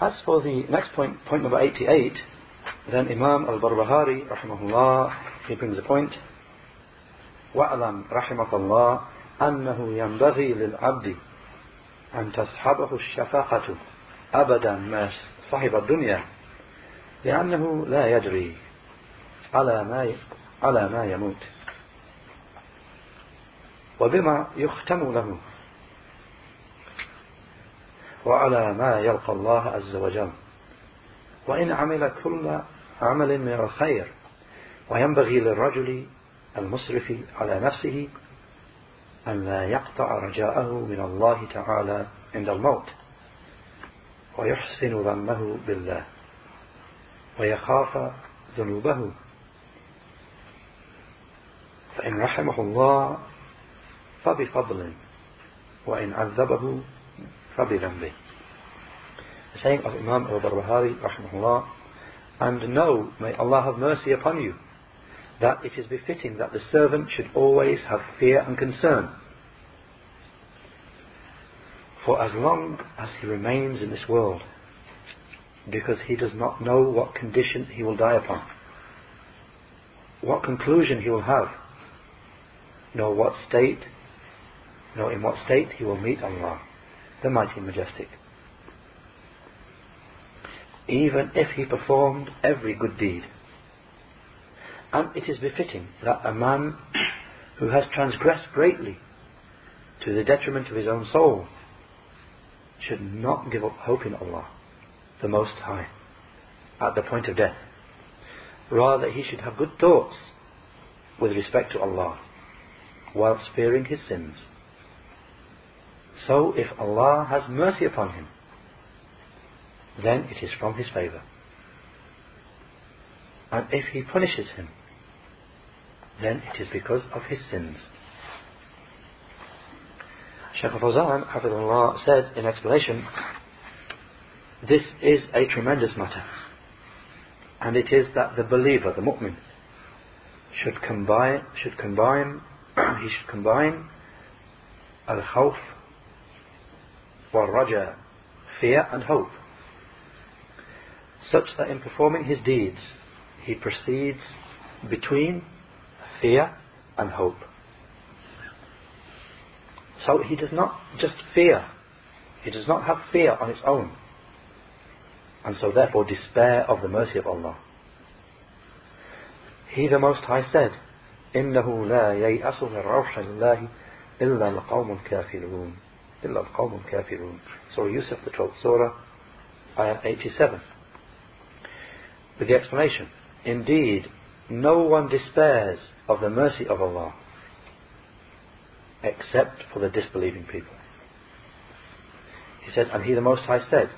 As for the next point, point number 88, then Imam al-Barbahari, rahimahullah, he brings a point. وَأَلَمْ رَحِمَكَ اللَّهِ أَنَّهُ يَنبَغِي لِلْعَبْدِ أن تصحبه الشفقة أبدا ما صاحب الدنيا لأنه لا يدري على ما على ما يموت وبما يختم له وعلى ما يلقى الله عز وجل. وإن عمل كل عمل من الخير وينبغي للرجل المسرف على نفسه أن لا يقطع رجاءه من الله تعالى عند الموت ويحسن ظنه بالله ويخاف ذنوبه. فإن رحمه الله فبفضل وإن عذبه فبذنبه The saying of Imam al-Barbahari rahimahullah and know may Allah have mercy upon you that it is befitting that the servant should always have fear and concern. For as long as he remains in this world, because he does not know what condition he will die upon, what conclusion he will have, nor what state, nor in what state he will meet Allah, the Mighty and Majestic. Even if he performed every good deed, and it is befitting that a man who has transgressed greatly to the detriment of his own soul should not give up hope in Allah, the Most High, at the point of death. Rather, he should have good thoughts with respect to Allah, whilst fearing his sins. So, if Allah has mercy upon him, then it is from his favour. And if he punishes him, then it is because of his sins. Shaykh Fawzan, Hafidullah, said in explanation, this is a tremendous matter. And it is that the believer, the mu'min, should combine, should combine, he should combine al-khawf wal rajaa, fear and hope, such that in performing his deeds, he proceeds between fear and hope. So he does not just fear, he does not have fear on its own, and so therefore despair of the mercy of Allah. He the Most High said, إِنَّهُ لَا يَيْأَسُ مِنْ رَوْحِ اللَّهِ إِلَّا الْقَوْمُ الْكَافِرُونَ إلا القوم الكافرون Surah Yusuf, the 12th Surah, Ayah 87. With the explanation, Indeed, no one despairs of the mercy of Allah except for the disbelieving people. He said, and He the Most High said,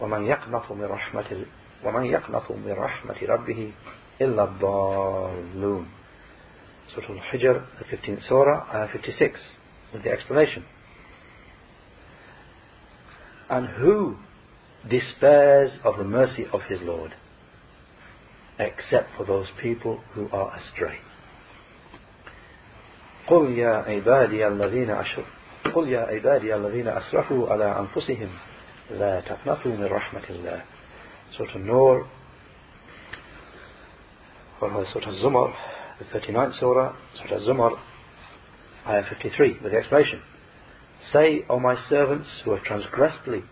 وَمَنْ يَقْنَطُ مِنْ رَحْمَةِ وَمَنْ يَقْنَطُ مِنْ رَحْمَةِ رَبِّهِ إِلَّا الضَّالُّونَ Surah Al-Hijr, the 15th Surah, Ayah 56, with the explanation. And who despairs of the mercy of his Lord? except for those people who are astray. قل يا عبادي الذين أشركوا قل يا عبادي الذين أسرفوا على أنفسهم لا تقنطوا من رحمة الله Surah An-Nur or Surah Zumar the 39th Surah Surah Zumar Ayah 53 with the explanation Say, O my servants who have transgressedly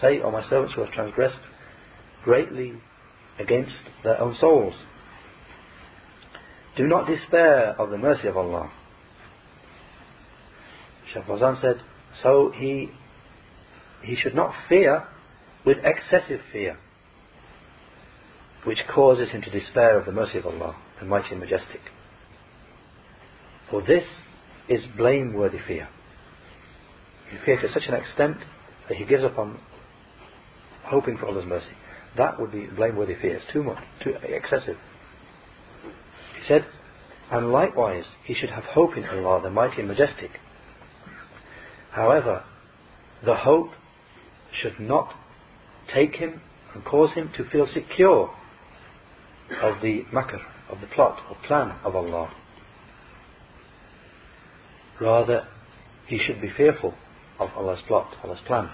Say, O my servants who have transgressed greatly against their own souls. Do not despair of the mercy of Allah. Shaykh said, so he, he should not fear with excessive fear, which causes him to despair of the mercy of Allah, the mighty and majestic. For this is blameworthy fear. He fears to such an extent that he gives up on hoping for Allah's mercy. That would be blameworthy fear. It's too much, too excessive. He said, and likewise, he should have hope in Allah, the mighty and majestic. However, the hope should not take him and cause him to feel secure of the makr, of the plot or plan of Allah. Rather, he should be fearful of Allah's plot, Allah's plan.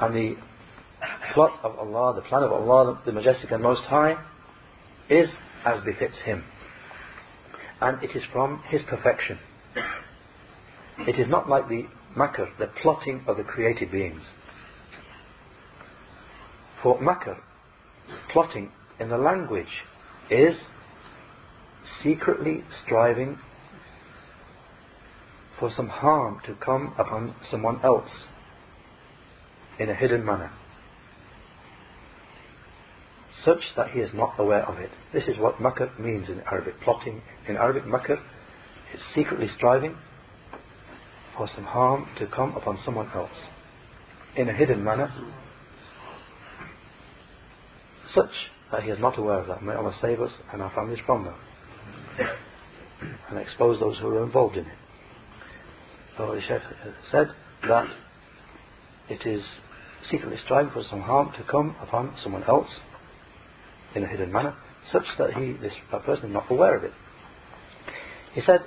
And the plot of Allah, the plan of Allah, the Majestic and Most High, is as befits Him. And it is from His perfection. It is not like the makr, the plotting of the created beings. For makr, plotting in the language, is secretly striving for some harm to come upon someone else in a hidden manner, such that he is not aware of it. This is what makr means in Arabic. Plotting in Arabic, makr is secretly striving for some harm to come upon someone else in a hidden manner, such that he is not aware of that. May Allah save us and our families from them and expose those who are involved in it. So the Sheikh said that it is secretly striving for some harm to come upon someone else in a hidden manner, such that he, this person, is not aware of it. He said,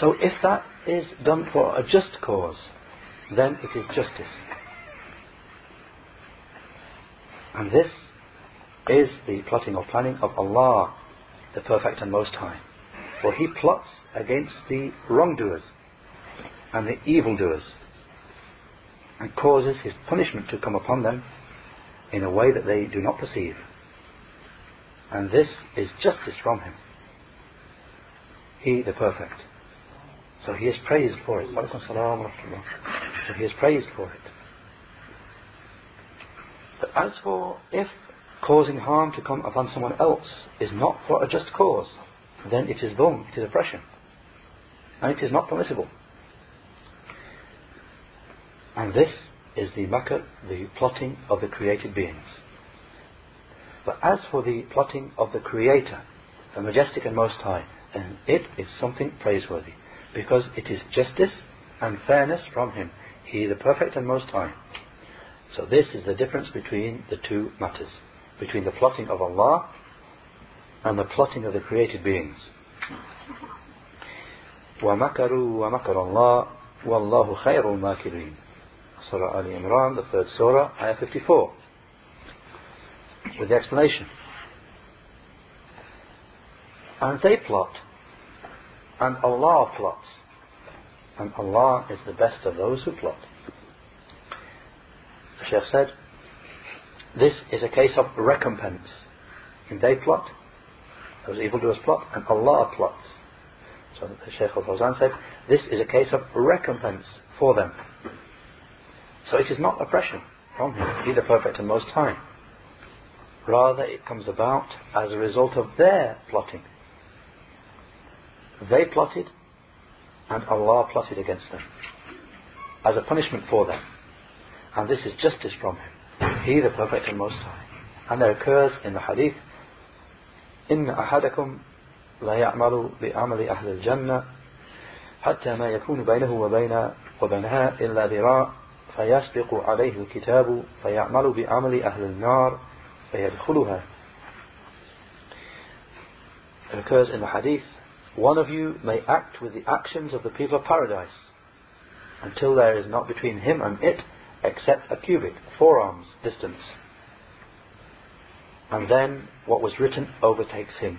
so if that is done for a just cause, then it is justice. And this is the plotting or planning of Allah, the Perfect and Most High. For He plots against the wrongdoers and the evildoers and causes His punishment to come upon them in a way that they do not perceive. And this is justice from Him. He the Perfect. So He is praised for it. So He is praised for it. But as for if causing harm to come upon someone else is not for a just cause, then it is dhulm, it is oppression. And it is not permissible. And this is the makr, the plotting of the created beings. But as for the plotting of the Creator, the Majestic and Most High, then it is something praiseworthy, because it is justice and fairness from Him, He the Perfect and Most High. So this is the difference between the two matters, between the plotting of Allah and the plotting of the created beings. وَمَكَرُوا وَمَكَرَ اللَّهُ وَاللَّهُ خَيْرُ الْمَاكِرِينَ Surah Al Imran, the third surah, ayah 54. With the explanation. And they plot, and Allah plots, and Allah is the best of those who plot. The Sheikh said, this is a case of recompense. And they plot, those evildoers plot, and Allah plots. So the Shaykh al-Fawzan said, this is a case of recompense for them. So it is not oppression from Him, He the Perfect and Most High. Rather, it comes about as a result of their plotting. They plotted, and Allah plotted against them as a punishment for them. And this is justice from Him. He the Perfect and Most High. And there occurs in the hadith, إن أحدكم لا يعمل بعمل أهل الجنة حتى ما يكون بينه وبين وبينها إلا ذراع فيسبق عليه الكتاب فيعمل بعمل أهل النار فيدخلها It occurs in the hadith, one of you may act with the actions of the people of paradise until there is not between him and it except a cubit, four arms distance. And then what was written overtakes him.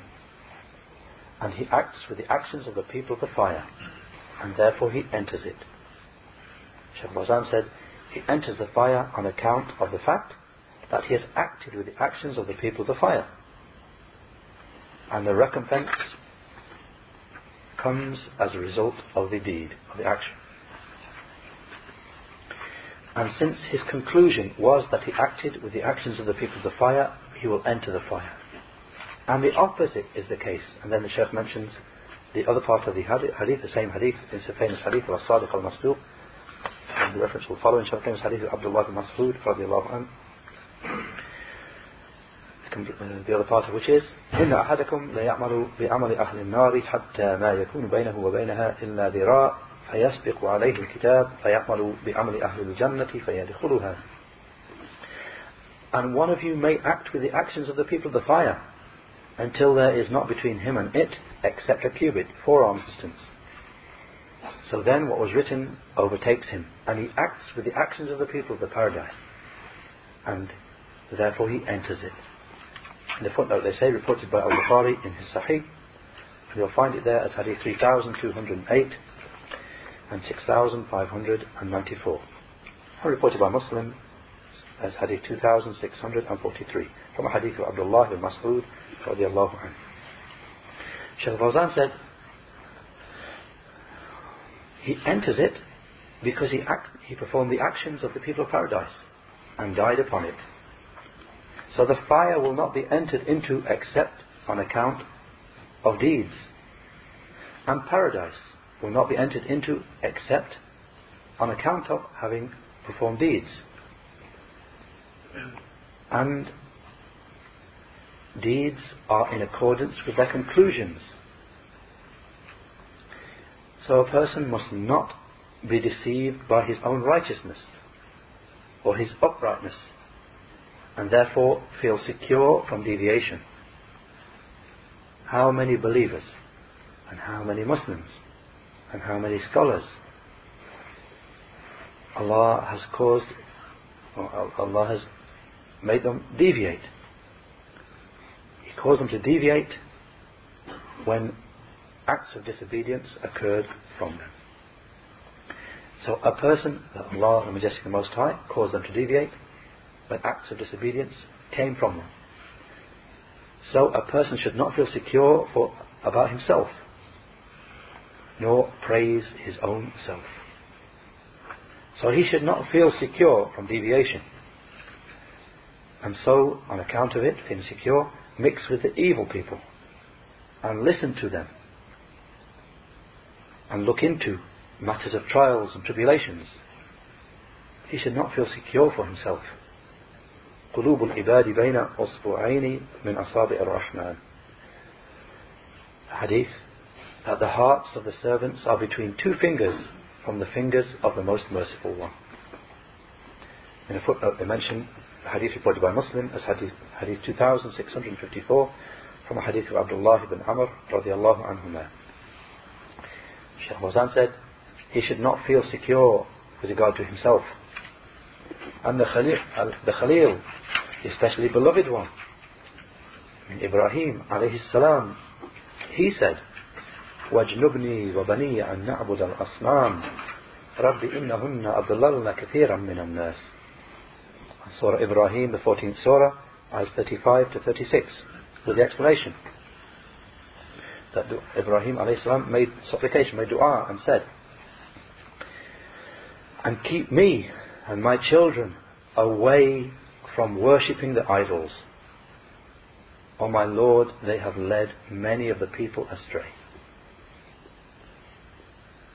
And he acts with the actions of the people of the fire. And therefore he enters it. Shaykh Fawzan said, he enters the fire on account of the fact that he has acted with the actions of the people of the fire. And the recompense comes as a result of the deed, of the action. And since his conclusion was that he acted with the actions of the people of the fire, he will enter the fire. And the opposite is the case. And then the Shaykh mentions the other part of the hadith, the same hadith, is the famous hadith of As-Sadiq al-Masduq. And the reference will follow in the famous hadith of Abdullah ibn Mas'ud, radiallahu anhu. The other part of which is إن أحدكم ليعمل بعمل أهل النار حتى ما يكون بينه وبينها إلا ذراع فيسبق عليه الكتاب فيعمل بعمل أهل الجنة فيدخلها and one of you may act with the actions of the people of the fire until there is not between him and it except a cubit, four arms distance. So then what was written overtakes him, and he acts with the actions of the people of the paradise. And therefore he enters it. In the footnote they say, reported by Al-Bukhari in his Sahih, you'll find it there as Hadith 3208 and 6594. And reported by Muslim as Hadith 2643 from a Hadith of Abdullah ibn Mas'ud radiallahu anhu. Shaykh Fawzan said, he enters it because he, act, he performed the actions of the people of paradise and died upon it. So the fire will not be entered into except on account of deeds. And paradise will not be entered into except on account of having performed deeds. And deeds are in accordance with their conclusions. So a person must not be deceived by his own righteousness or his uprightness and therefore feel secure from deviation. How many believers and how many Muslims and how many scholars Allah has caused, Allah has made them deviate. He caused them to deviate when acts of disobedience occurred from them. So a person Allah, the Majestic the Most High, caused them to deviate when acts of disobedience came from them. So a person should not feel secure for, about himself, nor praise his own self. So he should not feel secure from deviation And so, on account of it, feeling secure, mix with the evil people and listen to them and look into matters of trials and tribulations. He should not feel secure for himself. قلوب العباد بين أصبعين من أصابع الرحمن Hadith that the hearts of the servants are between two fingers from the fingers of the most merciful one. In a footnote they mention a hadith reported by Muslim as hadith, hadith 2654 from a hadith of Abdullah ibn Amr radiallahu anhuma. Sheikh Fawzan said, he should not feel secure with regard to himself. And the Khalil, uh, the Khalil especially beloved one, Ibrahim alayhi salam, he said, واجنبني وبني أن نعبد الأصنام رب إنهن أضللن كثيرا من الناس Surah Ibrahim, the 14th Surah, ayahs 35 to 36, with the explanation that Ibrahim salam made supplication, made dua, and said, And keep me and my children away from worshipping the idols. O oh my Lord, they have led many of the people astray.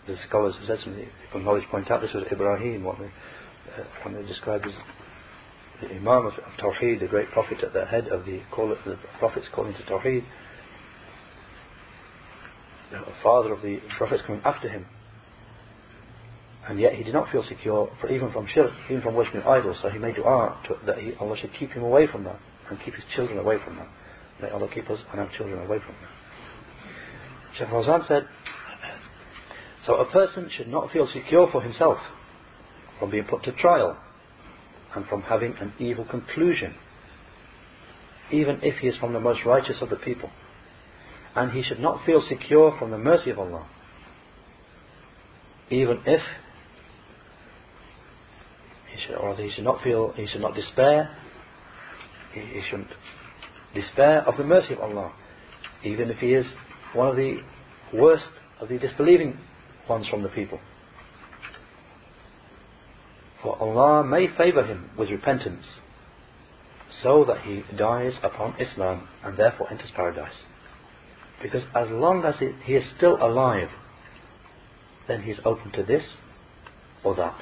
The scholars have said something from knowledge point out this was Ibrahim, what they, uh, described as the Imam of, of Tawheed, the great prophet at the head of the, call the prophets calling to Tawheed, the father of the prophets coming after him. And yet he did not feel secure for even from shirk, even from worshipping idols, so he made dua to, that he, Allah should keep him away from that and keep his children away from that. May Allah keep us and our children away from that. Shaykh Fawzan said, so a person should not feel secure for himself from being put to trial and from having an evil conclusion, even if he is from the most righteous of the people. And he should not feel secure from the mercy of Allah, even if he should, or he should not feel, he should not despair, he, he shouldn't despair of the mercy of Allah, even if he is one of the worst of the disbelieving ones from the people. For Allah may favour him with repentance so that he dies upon Islam and therefore enters paradise. Because as long as he is still alive, then he is open to this or that.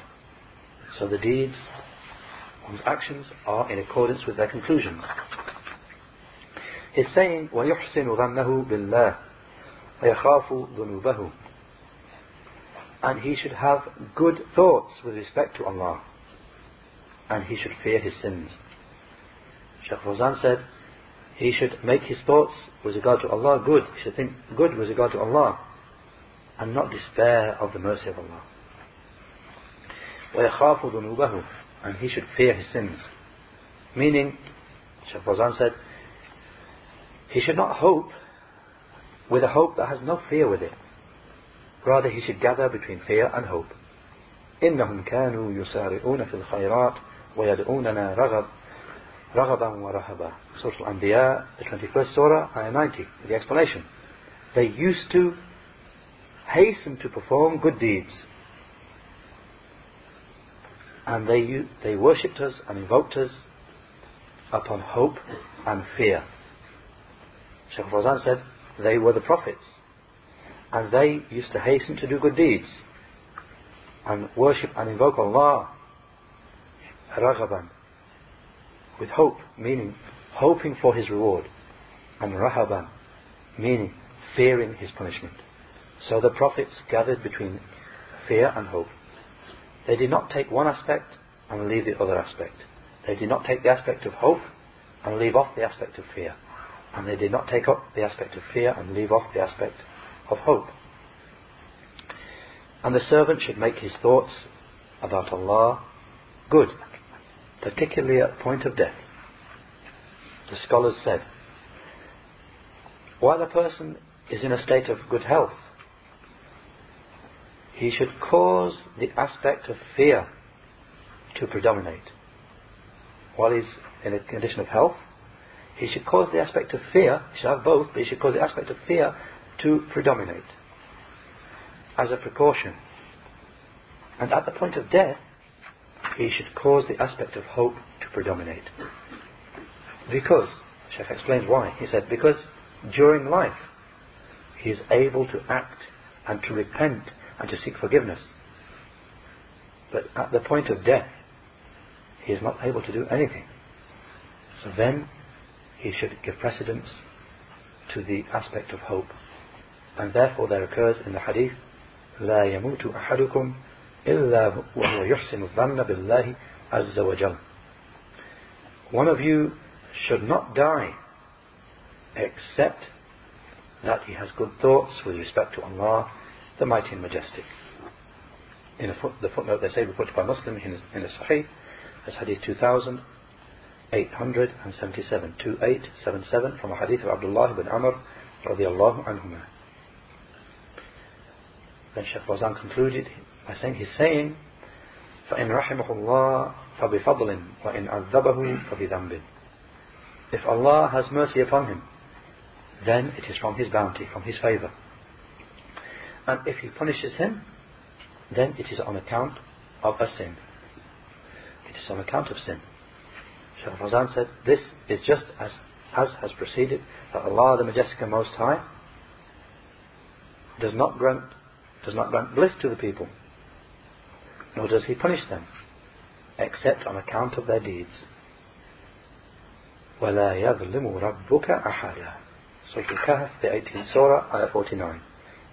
So the deeds, one's actions are in accordance with their conclusions. He's saying, وَيُحْسِنُ ظَنَّهُ بِاللَّهِ وَيَخَافُ ذُنُوبَهُ and he should have good thoughts with respect to Allah and he should fear his sins. Shaykh Fawzan said he should make his thoughts with regard to Allah good. He should think good with regard to Allah and not despair of the mercy of Allah. وَيَخَافُ ذُنُوبَهُ And he should fear his sins. Meaning, Shaykh Fawzan said, he should not hope with a hope that has no fear with it. Rather, he should gather between fear and hope. إنهم كانوا يسارعون في الخيرات ويدعوننا رغب رغبا ورهبا Surah Al-Anbiya, the 21st Surah, Ayah 90, the explanation. They used to hasten to perform good deeds. And they, they worshipped us and invoked us upon hope and fear. Shaykh Fawzan said, they were the prophets. And they used to hasten to do good deeds and worship and invoke Allah raghaban with hope meaning hoping for his reward and rahaban meaning fearing his punishment. So the prophets gathered between fear and hope. They did not take one aspect and leave the other aspect. They did not take the aspect of hope and leave off the aspect of fear. And they did not take up the aspect of fear and leave off the aspect of hope and the servant should make his thoughts about Allah good, particularly at the point of death. The scholars said, while a person is in a state of good health, he should cause the aspect of fear to predominate. While he's in a condition of health, he should cause the aspect of fear, he should have both, but he should cause the aspect of fear to predominate as a precaution. And at the point of death, he should cause the aspect of hope to predominate. Because, Sheikh explains why. He said, because during life, he is able to act and to repent and to seek forgiveness. But at the point of death, he is not able to do anything. So then, he should give precedence to the aspect of hope. And therefore there occurs in the hadith لا يموت أحدكم إلا وهو يحسن الظن بالله عز وجل One of you should not die except that he has good thoughts with respect to Allah, the Mighty and Majestic. In foot, the footnote they say reported by Muslim in, in the Sahih, as Hadith 2877, 2877 from a Hadith of Abdullah ibn Amr radiallahu anhumah. Then Shaykh Fawzan concluded by saying, he's saying, فَإِنْ رَحِمَهُ اللَّهِ فَبِفَضْلٍ وَإِنْ عَذَّبَهُ فَبِذَنْبٍ If Allah has mercy upon him, then it is from His bounty, from His favour. And if He punishes him, then it is on account of a sin. It is on account of sin. Shaykh Fawzan said, this is just as, as has proceeded, that Allah the Majestic and Most High does not grant does not grant bliss to the people, nor does He punish them, except on account of their deeds. وَلَا يَظْلِمُ رَبُّكَ أَحَدًا Surah Al-Kahf, the 18th Surah, Ayah 49.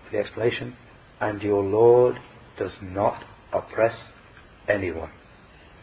For the explanation, and your Lord does not oppress anyone.